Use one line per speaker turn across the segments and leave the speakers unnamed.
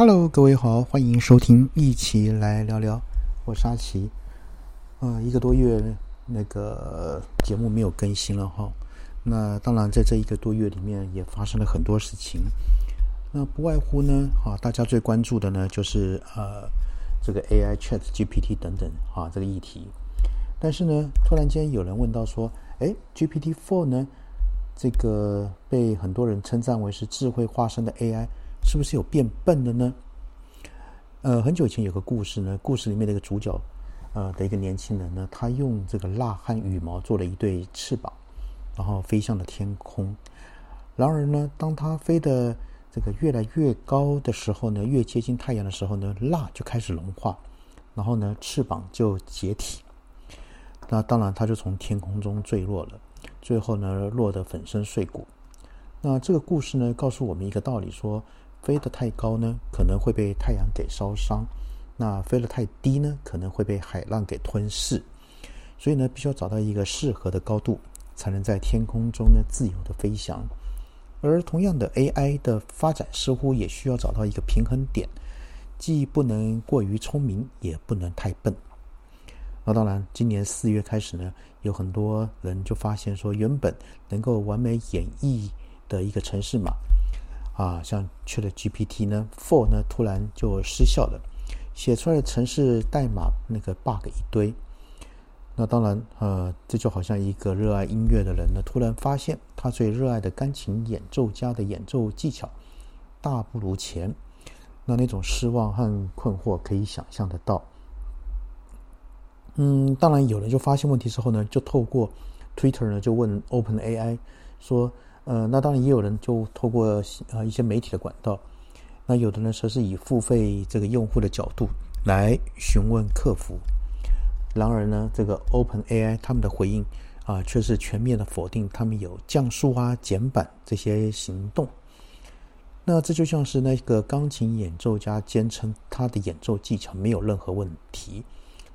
Hello，各位好，欢迎收听，一起来聊聊。我是阿奇。呃，一个多月那个节目没有更新了哈。那当然，在这一个多月里面也发生了很多事情。那不外乎呢，啊，大家最关注的呢就是呃这个 AI Chat GPT 等等啊这个议题。但是呢，突然间有人问到说，哎，GPT Four 呢，这个被很多人称赞为是智慧化身的 AI。是不是有变笨的呢？呃，很久以前有个故事呢，故事里面的一个主角，呃，的一个年轻人呢，他用这个蜡和羽毛做了一对翅膀，然后飞向了天空。然而呢，当他飞的这个越来越高的时候呢，越接近太阳的时候呢，蜡就开始融化，然后呢，翅膀就解体。那当然，他就从天空中坠落了，最后呢，落得粉身碎骨。那这个故事呢，告诉我们一个道理，说。飞得太高呢，可能会被太阳给烧伤；那飞得太低呢，可能会被海浪给吞噬。所以呢，必须要找到一个适合的高度，才能在天空中呢自由的飞翔。而同样的，AI 的发展似乎也需要找到一个平衡点，既不能过于聪明，也不能太笨。那当然，今年四月开始呢，有很多人就发现说，原本能够完美演绎的一个城市嘛。啊，像 Chat GPT 呢，For 呢，突然就失效了，写出来的程式代码那个 bug 一堆。那当然，呃，这就好像一个热爱音乐的人呢，突然发现他最热爱的钢琴演奏家的演奏技巧大不如前，那那种失望和困惑可以想象得到。嗯，当然，有人就发现问题之后呢，就透过 Twitter 呢，就问 Open AI 说。呃，那当然也有人就透过呃一些媒体的管道，那有的呢则是以付费这个用户的角度来询问客服。然而呢，这个 Open AI 他们的回应啊，却是全面的否定他们有降速啊、减版这些行动。那这就像是那个钢琴演奏家坚称他的演奏技巧没有任何问题，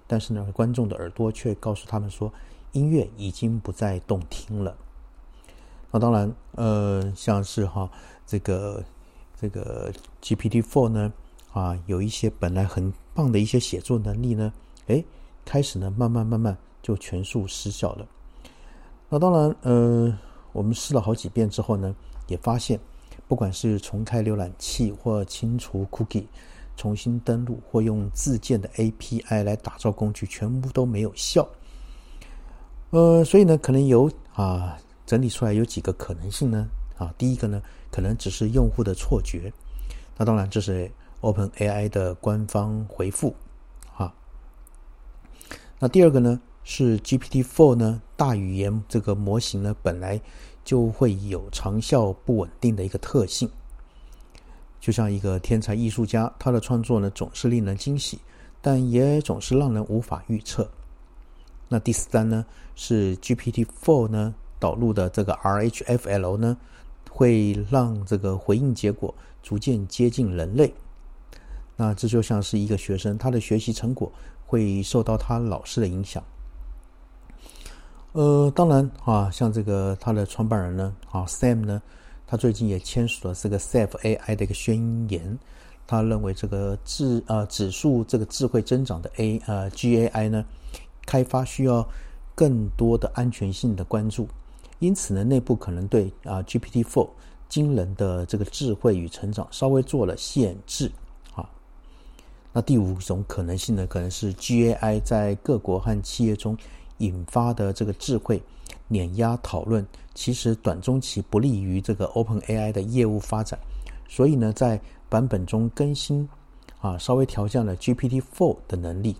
但是呢，观众的耳朵却告诉他们说，音乐已经不再动听了。那当然，呃，像是哈这个这个 GPT Four 呢，啊，有一些本来很棒的一些写作能力呢，哎，开始呢慢慢慢慢就全数失效了。那当然，呃，我们试了好几遍之后呢，也发现，不管是重开浏览器或清除 Cookie，重新登录或用自建的 API 来打造工具，全部都没有效。呃，所以呢，可能有啊。整理出来有几个可能性呢？啊，第一个呢，可能只是用户的错觉。那当然，这是 Open AI 的官方回复。啊，那第二个呢，是 GPT Four 呢，大语言这个模型呢，本来就会有长效不稳定的一个特性。就像一个天才艺术家，他的创作呢，总是令人惊喜，但也总是让人无法预测。那第三呢，是 GPT Four 呢。导入的这个 RHFL 呢，会让这个回应结果逐渐接近人类。那这就像是一个学生，他的学习成果会受到他老师的影响。呃，当然啊，像这个他的创办人呢，啊 Sam 呢，他最近也签署了这个 Safe AI 的一个宣言。他认为这个智呃指数这个智慧增长的 A 呃 GAI 呢，开发需要更多的安全性的关注。因此呢，内部可能对啊 GPT Four 惊人的这个智慧与成长稍微做了限制啊。那第五种可能性呢，可能是 GAI 在各国和企业中引发的这个智慧碾压讨论，其实短中期不利于这个 Open AI 的业务发展。所以呢，在版本中更新啊，稍微调降了 GPT Four 的能力。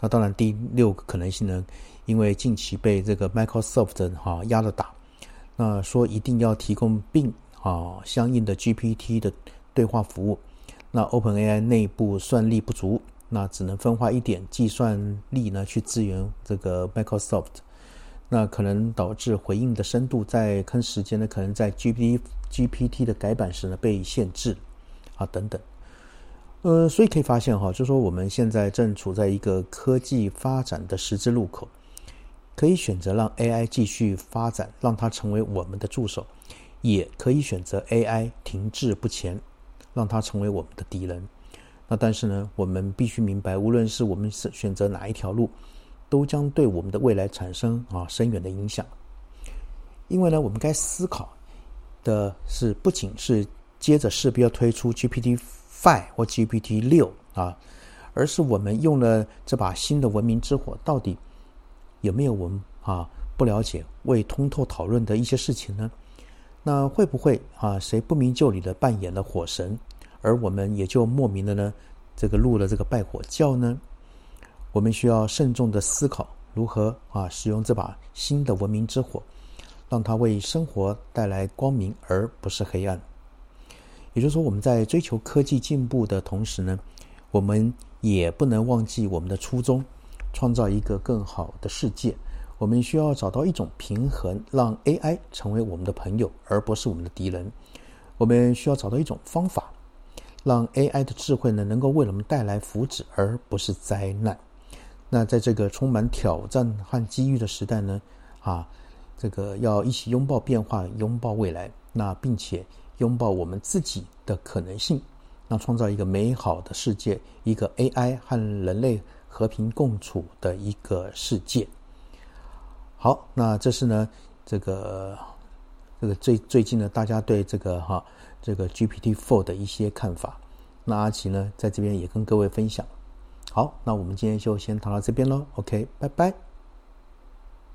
那当然，第六个可能性呢？因为近期被这个 Microsoft 哈压了打，那说一定要提供并啊相应的 GPT 的对话服务，那 OpenAI 内部算力不足，那只能分化一点计算力呢去支援这个 Microsoft，那可能导致回应的深度在看时间呢，可能在 GPT GPT 的改版时呢被限制啊等等。呃，所以可以发现哈，就说我们现在正处在一个科技发展的十字路口。可以选择让 AI 继续发展，让它成为我们的助手；也可以选择 AI 停滞不前，让它成为我们的敌人。那但是呢，我们必须明白，无论是我们是选择哪一条路，都将对我们的未来产生啊深远的影响。因为呢，我们该思考的是，不仅是接着势必要推出 GPT Five 或 GPT 六啊，而是我们用了这把新的文明之火，到底有没有我们啊不了解、未通透讨论的一些事情呢？那会不会啊谁不明就里的扮演了火神？而我们也就莫名的呢，这个入了这个拜火教呢。我们需要慎重的思考如何啊使用这把新的文明之火，让它为生活带来光明，而不是黑暗。也就是说，我们在追求科技进步的同时呢，我们也不能忘记我们的初衷，创造一个更好的世界。我们需要找到一种平衡，让 AI 成为我们的朋友，而不是我们的敌人。我们需要找到一种方法。让 AI 的智慧呢，能够为我们带来福祉，而不是灾难。那在这个充满挑战和机遇的时代呢，啊，这个要一起拥抱变化，拥抱未来，那并且拥抱我们自己的可能性，那创造一个美好的世界，一个 AI 和人类和平共处的一个世界。好，那这是呢，这个这个最最近呢，大家对这个哈。这个 GPT Four 的一些看法，那阿奇呢，在这边也跟各位分享。好，那我们今天就先谈到这边喽。OK，拜拜。